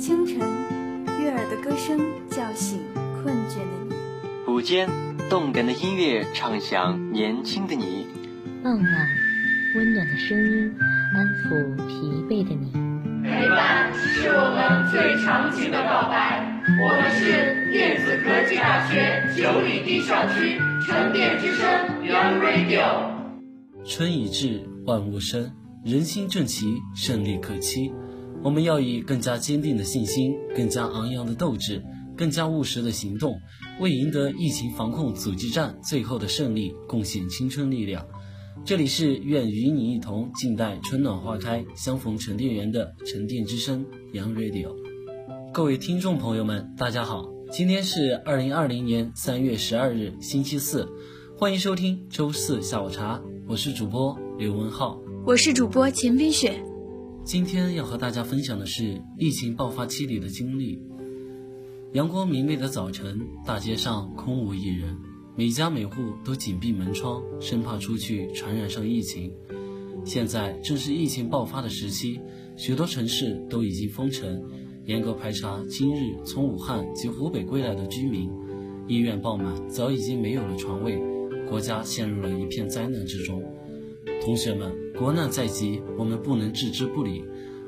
清晨，悦耳的歌声叫醒困倦的你；午间，动感的音乐唱响年轻的你；傍晚，温暖的声音安抚疲惫的你。陪伴是我们最长情的告白。我们是电子科技大学九里堤校区沉淀之声 Young Radio。春已至，万物生，人心正齐，胜利可期。我们要以更加坚定的信心，更加昂扬的斗志，更加务实的行动，为赢得疫情防控阻击战最后的胜利贡献青春力量。这里是愿与你一同静待春暖花开，相逢沉淀园的沉淀之声 Young Radio。各位听众朋友们，大家好，今天是二零二零年三月十二日，星期四，欢迎收听周四下午茶，我是主播刘文浩，我是主播钱冰雪。今天要和大家分享的是疫情爆发期里的经历。阳光明媚的早晨，大街上空无一人，每家每户都紧闭门窗，生怕出去传染上疫情。现在正是疫情爆发的时期，许多城市都已经封城，严格排查今日从武汉及湖北归来的居民，医院爆满，早已经没有了床位，国家陷入了一片灾难之中。同学们，国难在即，我们不能置之不理。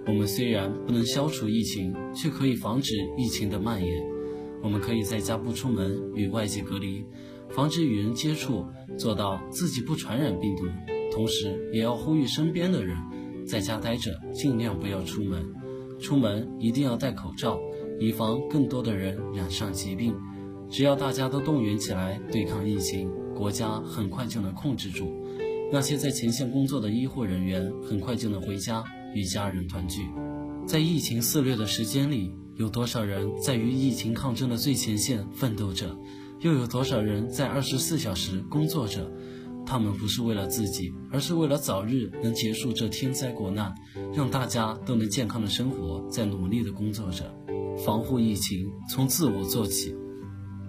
我们虽然不能消除疫情，却可以防止疫情的蔓延。我们可以在家不出门，与外界隔离，防止与人接触，做到自己不传染病毒。同时，也要呼吁身边的人，在家待着，尽量不要出门。出门一定要戴口罩，以防更多的人染上疾病。只要大家都动员起来对抗疫情，国家很快就能控制住。那些在前线工作的医护人员很快就能回家与家人团聚。在疫情肆虐的时间里，有多少人在与疫情抗争的最前线奋斗着？又有多少人在二十四小时工作着？他们不是为了自己，而是为了早日能结束这天灾国难，让大家都能健康的生活，在努力的工作着。防护疫情，从自我做起。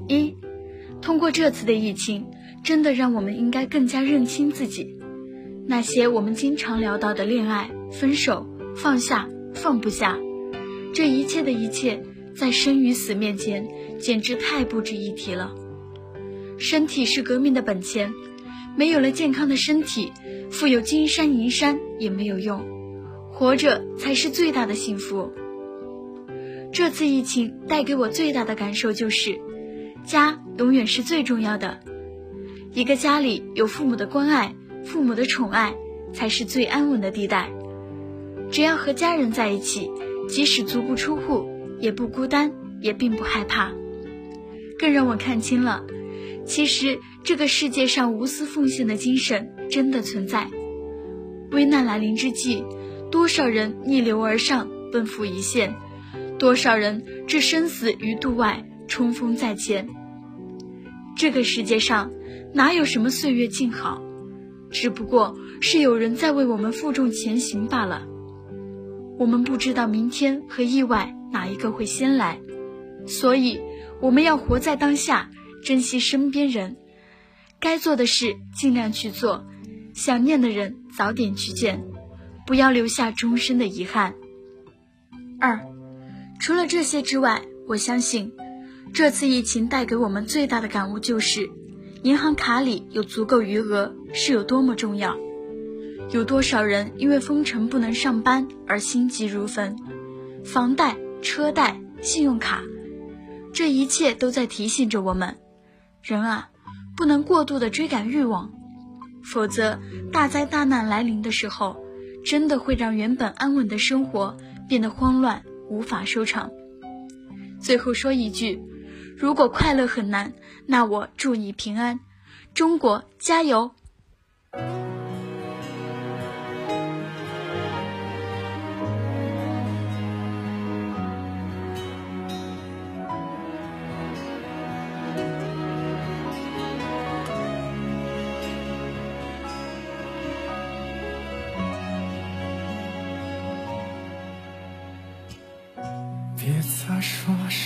一，通过这次的疫情。真的让我们应该更加认清自己，那些我们经常聊到的恋爱、分手、放下、放不下，这一切的一切，在生与死面前，简直太不值一提了。身体是革命的本钱，没有了健康的身体，富有金山银山也没有用，活着才是最大的幸福。这次疫情带给我最大的感受就是，家永远是最重要的。一个家里有父母的关爱，父母的宠爱，才是最安稳的地带。只要和家人在一起，即使足不出户，也不孤单，也并不害怕。更让我看清了，其实这个世界上无私奉献的精神真的存在。危难来临之际，多少人逆流而上，奔赴一线；多少人置生死于度外，冲锋在前。这个世界上。哪有什么岁月静好，只不过是有人在为我们负重前行罢了。我们不知道明天和意外哪一个会先来，所以我们要活在当下，珍惜身边人，该做的事尽量去做，想念的人早点去见，不要留下终身的遗憾。二，除了这些之外，我相信这次疫情带给我们最大的感悟就是。银行卡里有足够余额是有多么重要？有多少人因为封城不能上班而心急如焚？房贷、车贷、信用卡，这一切都在提醒着我们：人啊，不能过度的追赶欲望，否则大灾大难来临的时候，真的会让原本安稳的生活变得慌乱，无法收场。最后说一句。如果快乐很难，那我祝你平安，中国加油！别再说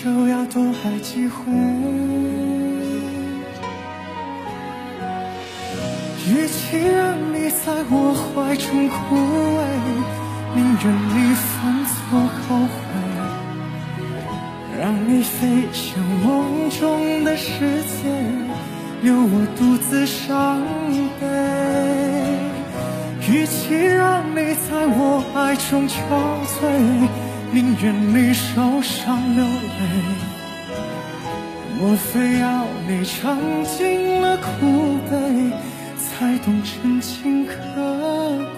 就要多爱几回。与其让你在我怀中枯萎，宁愿你犯错后悔，让你飞向梦中的世界，留我独自伤悲。与其让你在我爱中憔悴，宁愿你受伤流泪。莫非要你尝尽了苦悲，才懂真情可贵？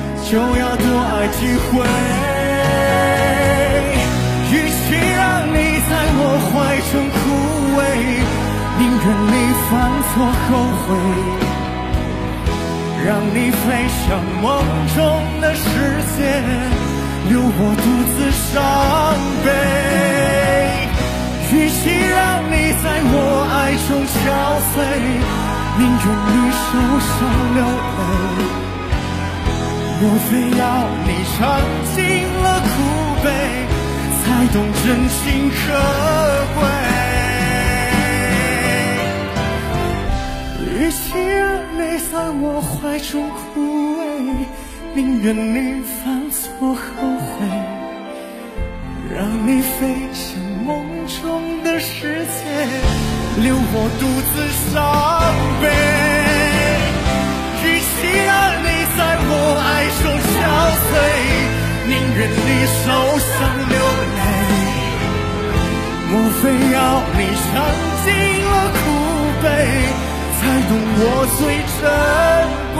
就要多爱几回。与其让你在我怀中枯萎，宁愿你犯错后悔，让你飞向梦中的世界，留我独自伤悲。与其让你在我爱中憔悴，宁愿你受伤流泪。莫非要你尝尽了苦悲，才懂真情可贵？与其让你在我怀中枯萎，宁愿你犯错后悔，让你飞向梦中的世界，留我独自伤悲。你受伤流泪。莫非要你尝尽了苦悲，才懂我最珍贵？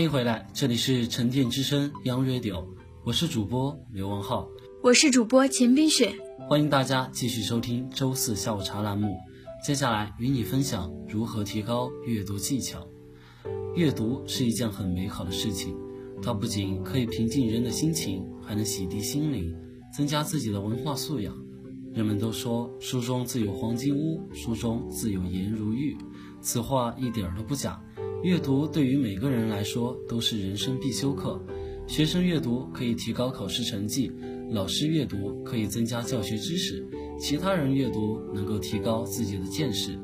欢迎回来，这里是沉淀之声 Young Radio，我是主播刘文浩，我是主播钱冰雪。欢迎大家继续收听周四下午茶栏目。接下来与你分享如何提高阅读技巧。阅读是一件很美好的事情，它不仅可以平静人的心情，还能洗涤心灵，增加自己的文化素养。人们都说书中自有黄金屋，书中自有颜如玉，此话一点儿都不假。阅读对于每个人来说都是人生必修课。学生阅读可以提高考试成绩，老师阅读可以增加教学知识，其他人阅读能够提高自己的见识。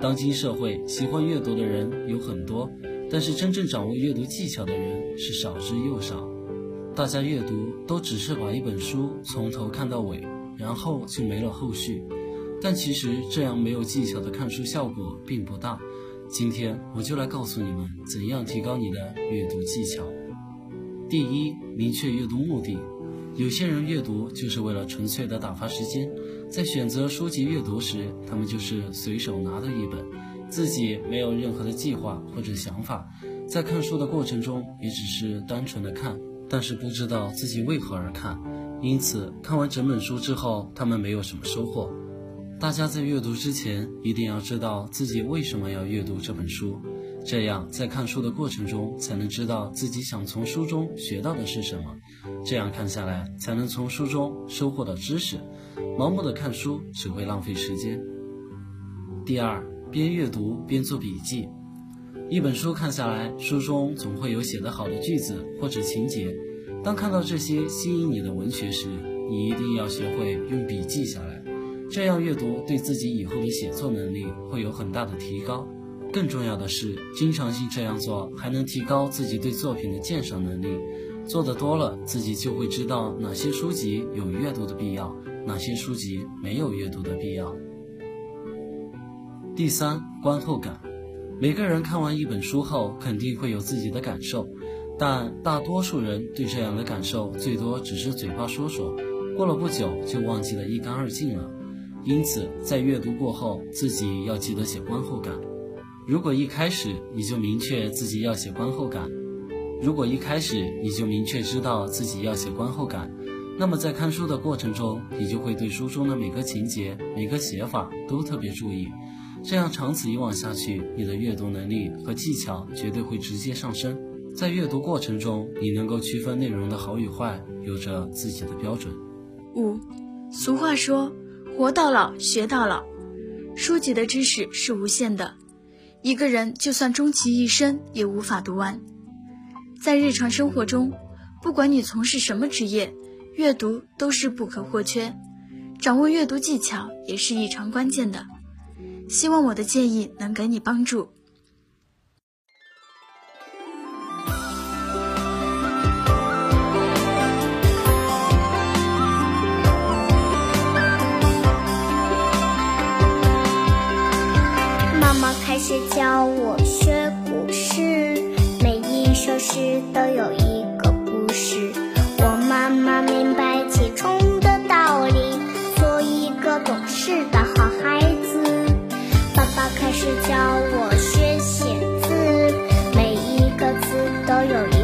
当今社会，喜欢阅读的人有很多，但是真正掌握阅读技巧的人是少之又少。大家阅读都只是把一本书从头看到尾，然后就没了后续。但其实这样没有技巧的看书效果并不大。今天我就来告诉你们怎样提高你的阅读技巧。第一，明确阅读目的。有些人阅读就是为了纯粹的打发时间，在选择书籍阅读时，他们就是随手拿的一本，自己没有任何的计划或者想法，在看书的过程中也只是单纯的看，但是不知道自己为何而看，因此看完整本书之后，他们没有什么收获。大家在阅读之前一定要知道自己为什么要阅读这本书，这样在看书的过程中才能知道自己想从书中学到的是什么，这样看下来才能从书中收获到知识。盲目的看书只会浪费时间。第二，边阅读边做笔记。一本书看下来，书中总会有写得好的句子或者情节。当看到这些吸引你的文学时，你一定要学会用笔记下来，这样阅读对自己以后的写作能力会有很大的提高。更重要的是，经常性这样做还能提高自己对作品的鉴赏能力。做的多了，自己就会知道哪些书籍有阅读的必要，哪些书籍没有阅读的必要。第三，观后感。每个人看完一本书后，肯定会有自己的感受，但大多数人对这样的感受最多只是嘴巴说说，过了不久就忘记得一干二净了。因此，在阅读过后，自己要记得写观后感。如果一开始你就明确自己要写观后感，如果一开始你就明确知道自己要写观后感，那么在看书的过程中，你就会对书中的每个情节、每个写法都特别注意。这样长此以往下去，你的阅读能力和技巧绝对会直接上升。在阅读过程中，你能够区分内容的好与坏，有着自己的标准。五，俗话说，活到老学到老，书籍的知识是无限的。一个人就算终其一生也无法读完。在日常生活中，不管你从事什么职业，阅读都是不可或缺。掌握阅读技巧也是异常关键的。希望我的建议能给你帮助。是教我学古诗，每一首诗都有一个故事。我慢慢明白其中的道理，做一个懂事的好孩子。爸爸开始教我学写字，每一个字都有一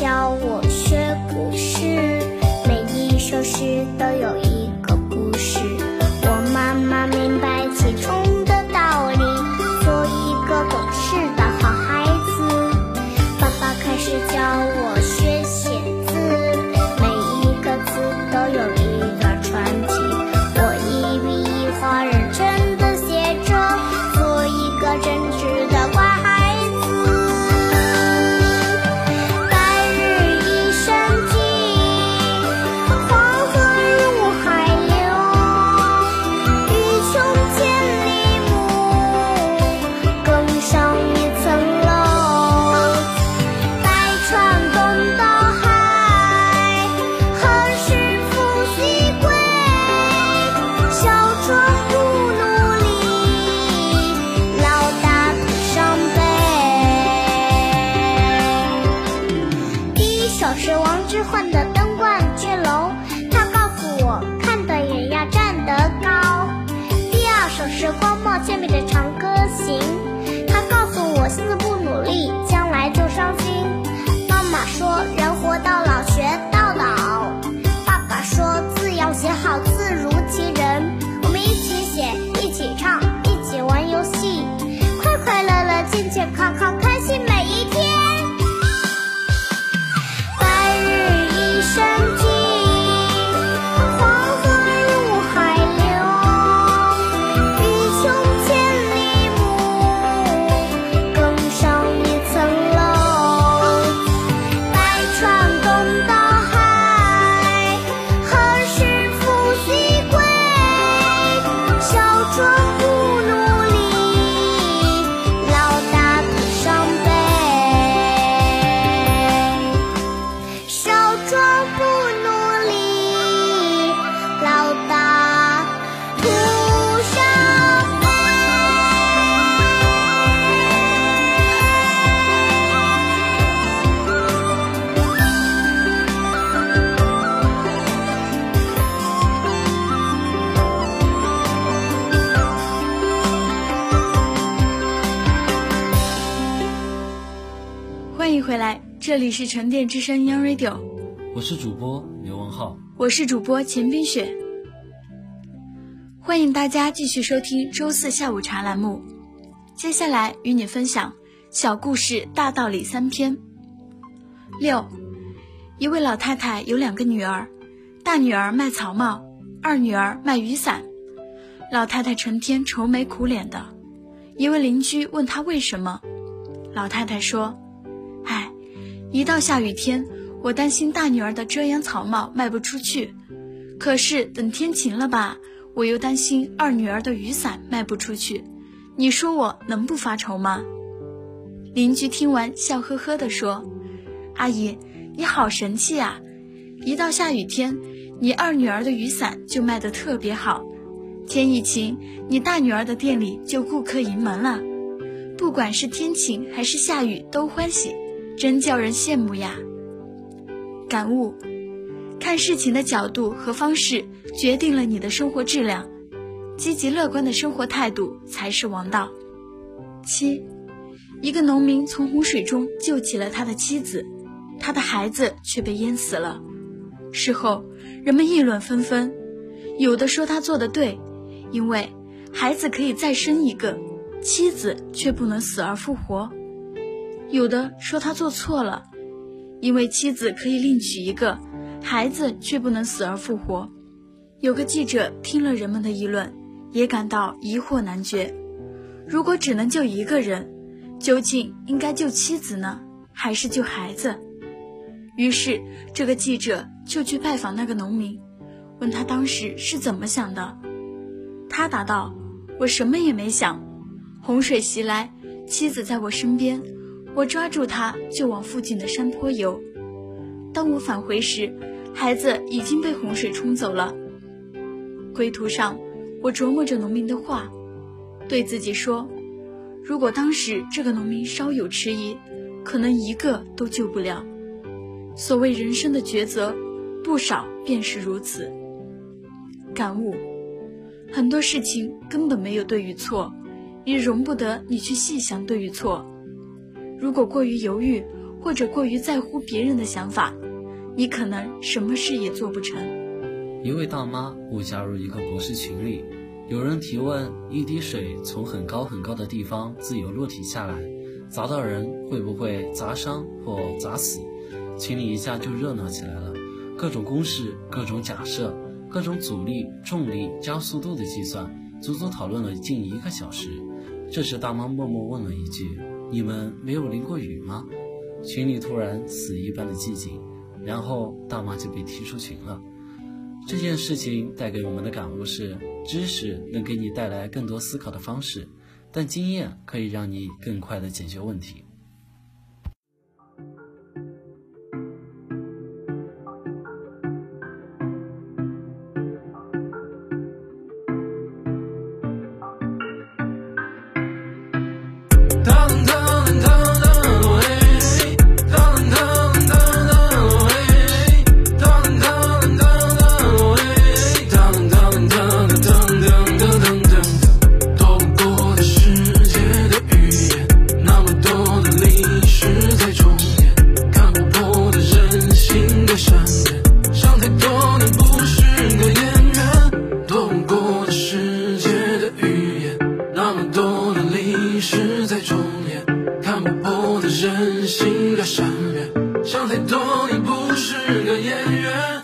教我学古诗，每一首诗都有一个故事。是王之涣的《登鹳雀楼》，它告诉我看得远要站得高。第二首是荒漠千米的《长歌行》，它告诉我现在不努力，将来就伤心。妈妈说人活到老学到老，爸爸说字要写好，字如其人。我们一起写，一起唱，一起玩游戏，快快乐乐，健健康康，里是沉淀之声 Young Radio，我是主播刘文浩，我是主播钱冰雪。欢迎大家继续收听周四下午茶栏目。接下来与你分享小故事大道理三篇。六，一位老太太有两个女儿，大女儿卖草帽，二女儿卖雨伞。老太太成天愁眉苦脸的。一位邻居问她为什么，老太太说：“唉，一到下雨天，我担心大女儿的遮阳草帽卖不出去，可是等天晴了吧。”我又担心二女儿的雨伞卖不出去，你说我能不发愁吗？邻居听完笑呵呵地说：“阿姨，你好神气啊！一到下雨天，你二女儿的雨伞就卖得特别好，天一晴，你大女儿的店里就顾客盈门了。不管是天晴还是下雨都欢喜，真叫人羡慕呀！”感悟。看事情的角度和方式决定了你的生活质量，积极乐观的生活态度才是王道。七，一个农民从洪水中救起了他的妻子，他的孩子却被淹死了。事后，人们议论纷纷，有的说他做的对，因为孩子可以再生一个，妻子却不能死而复活；有的说他做错了，因为妻子可以另娶一个。孩子却不能死而复活。有个记者听了人们的议论，也感到疑惑难决。如果只能救一个人，究竟应该救妻子呢，还是救孩子？于是，这个记者就去拜访那个农民，问他当时是怎么想的。他答道：“我什么也没想，洪水袭来，妻子在我身边，我抓住它就往附近的山坡游。当我返回时。”孩子已经被洪水冲走了。归途上，我琢磨着农民的话，对自己说：如果当时这个农民稍有迟疑，可能一个都救不了。所谓人生的抉择，不少便是如此。感悟：很多事情根本没有对与错，也容不得你去细想对与错。如果过于犹豫，或者过于在乎别人的想法。你可能什么事也做不成。一位大妈误加入一个博士群里，有人提问：一滴水从很高很高的地方自由落体下来，砸到人会不会砸伤或砸死？群里一下就热闹起来了，各种公式、各种假设、各种阻力、重力、加速度的计算，足足讨论了近一个小时。这时大妈默默问了一句：“你们没有淋过雨吗？”群里突然死一般的寂静。然后大妈就被踢出群了。这件事情带给我们的感悟是：知识能给你带来更多思考的方式，但经验可以让你更快的解决问题。任性的善变，想太多。你不是个演员。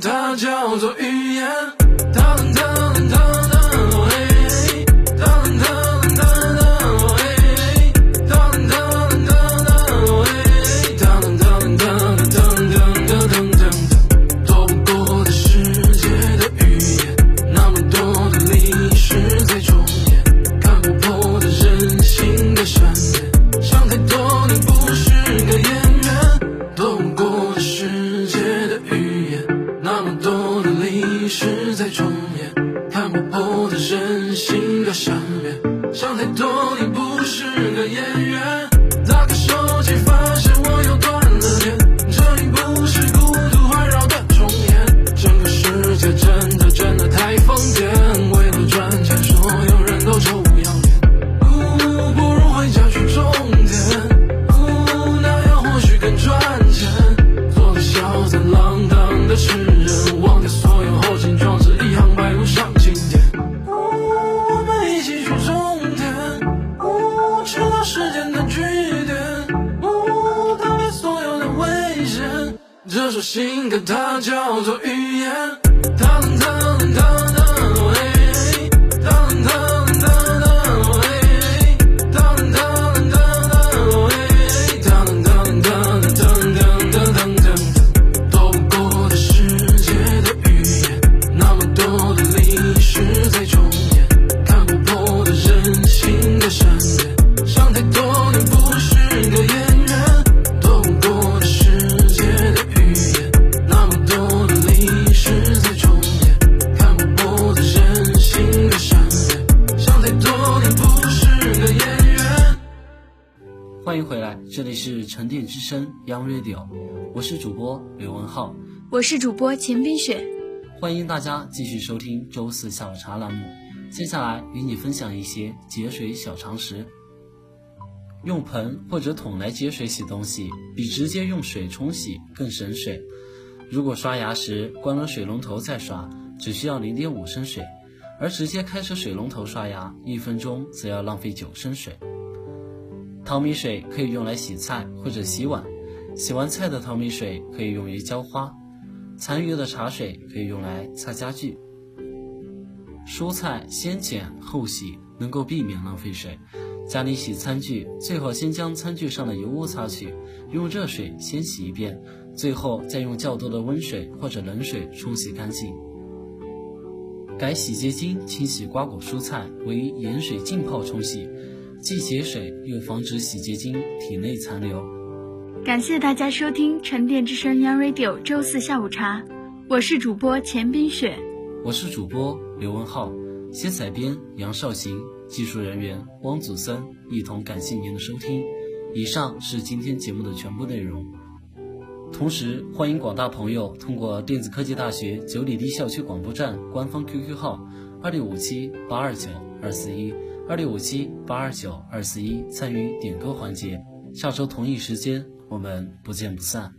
它叫做一这首新歌它叫做语言。声 Young Radio，我是主播刘文浩，我是主播秦冰雪。欢迎大家继续收听周四下午茶栏目。接下来与你分享一些节水小常识。用盆或者桶来接水洗东西，比直接用水冲洗更省水。如果刷牙时关了水龙头再刷，只需要零点五升水，而直接开着水龙头刷牙，一分钟则要浪费九升水。淘米水可以用来洗菜或者洗碗，洗完菜的淘米水可以用于浇花，残余的茶水可以用来擦家具。蔬菜先剪后洗，能够避免浪费水。家里洗餐具，最好先将餐具上的油污擦去，用热水先洗一遍，最后再用较多的温水或者冷水冲洗干净。改洗洁精清洗瓜果蔬菜为盐水浸泡冲洗，既节水又防止洗洁精体内残留。感谢大家收听沉淀之声 Young Radio 周四下午茶，我是主播钱冰雪。我是主播刘文浩，写采编杨少行，技术人员汪祖森，一同感谢您的收听。以上是今天节目的全部内容。同时，欢迎广大朋友通过电子科技大学九里堤校区广播站官方 QQ 号二六五七八二九二四一二六五七八二九二四一参与点歌环节。下周同一时间，我们不见不散。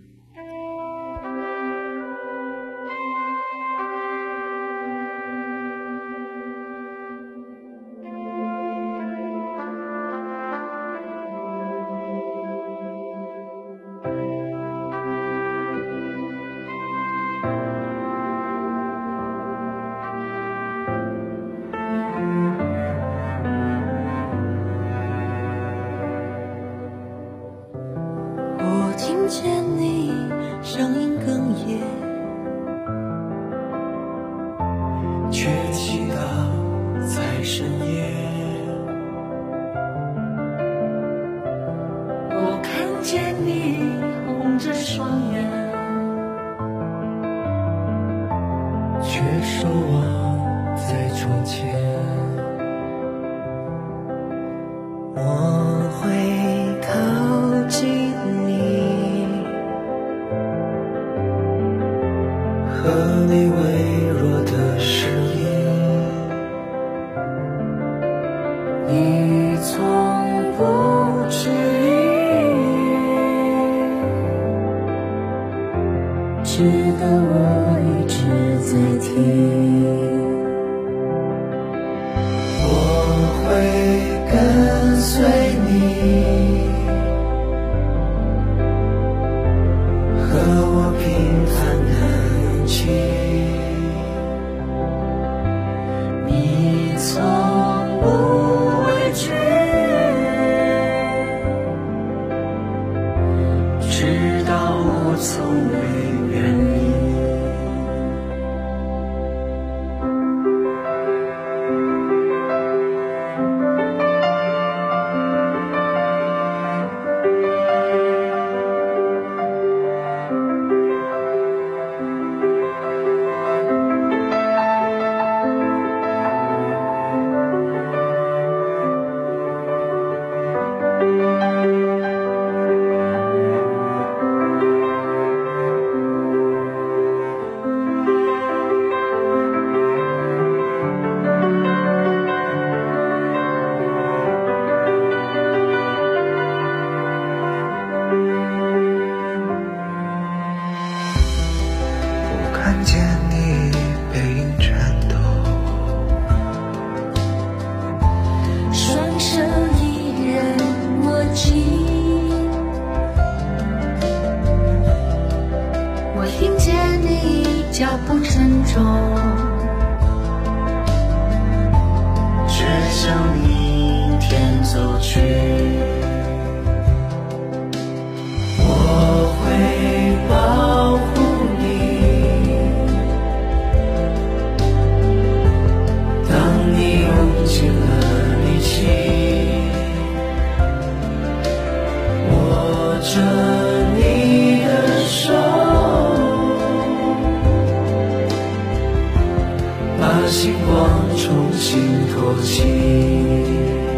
把星光重新托起。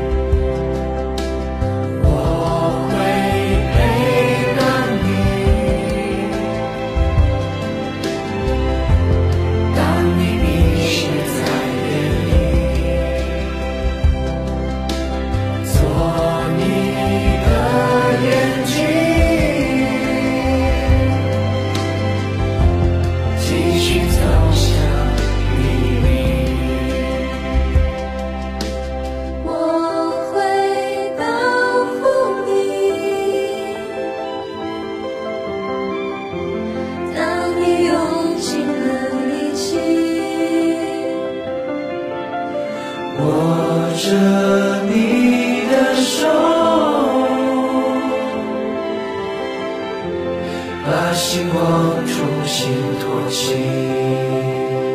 光重新托起。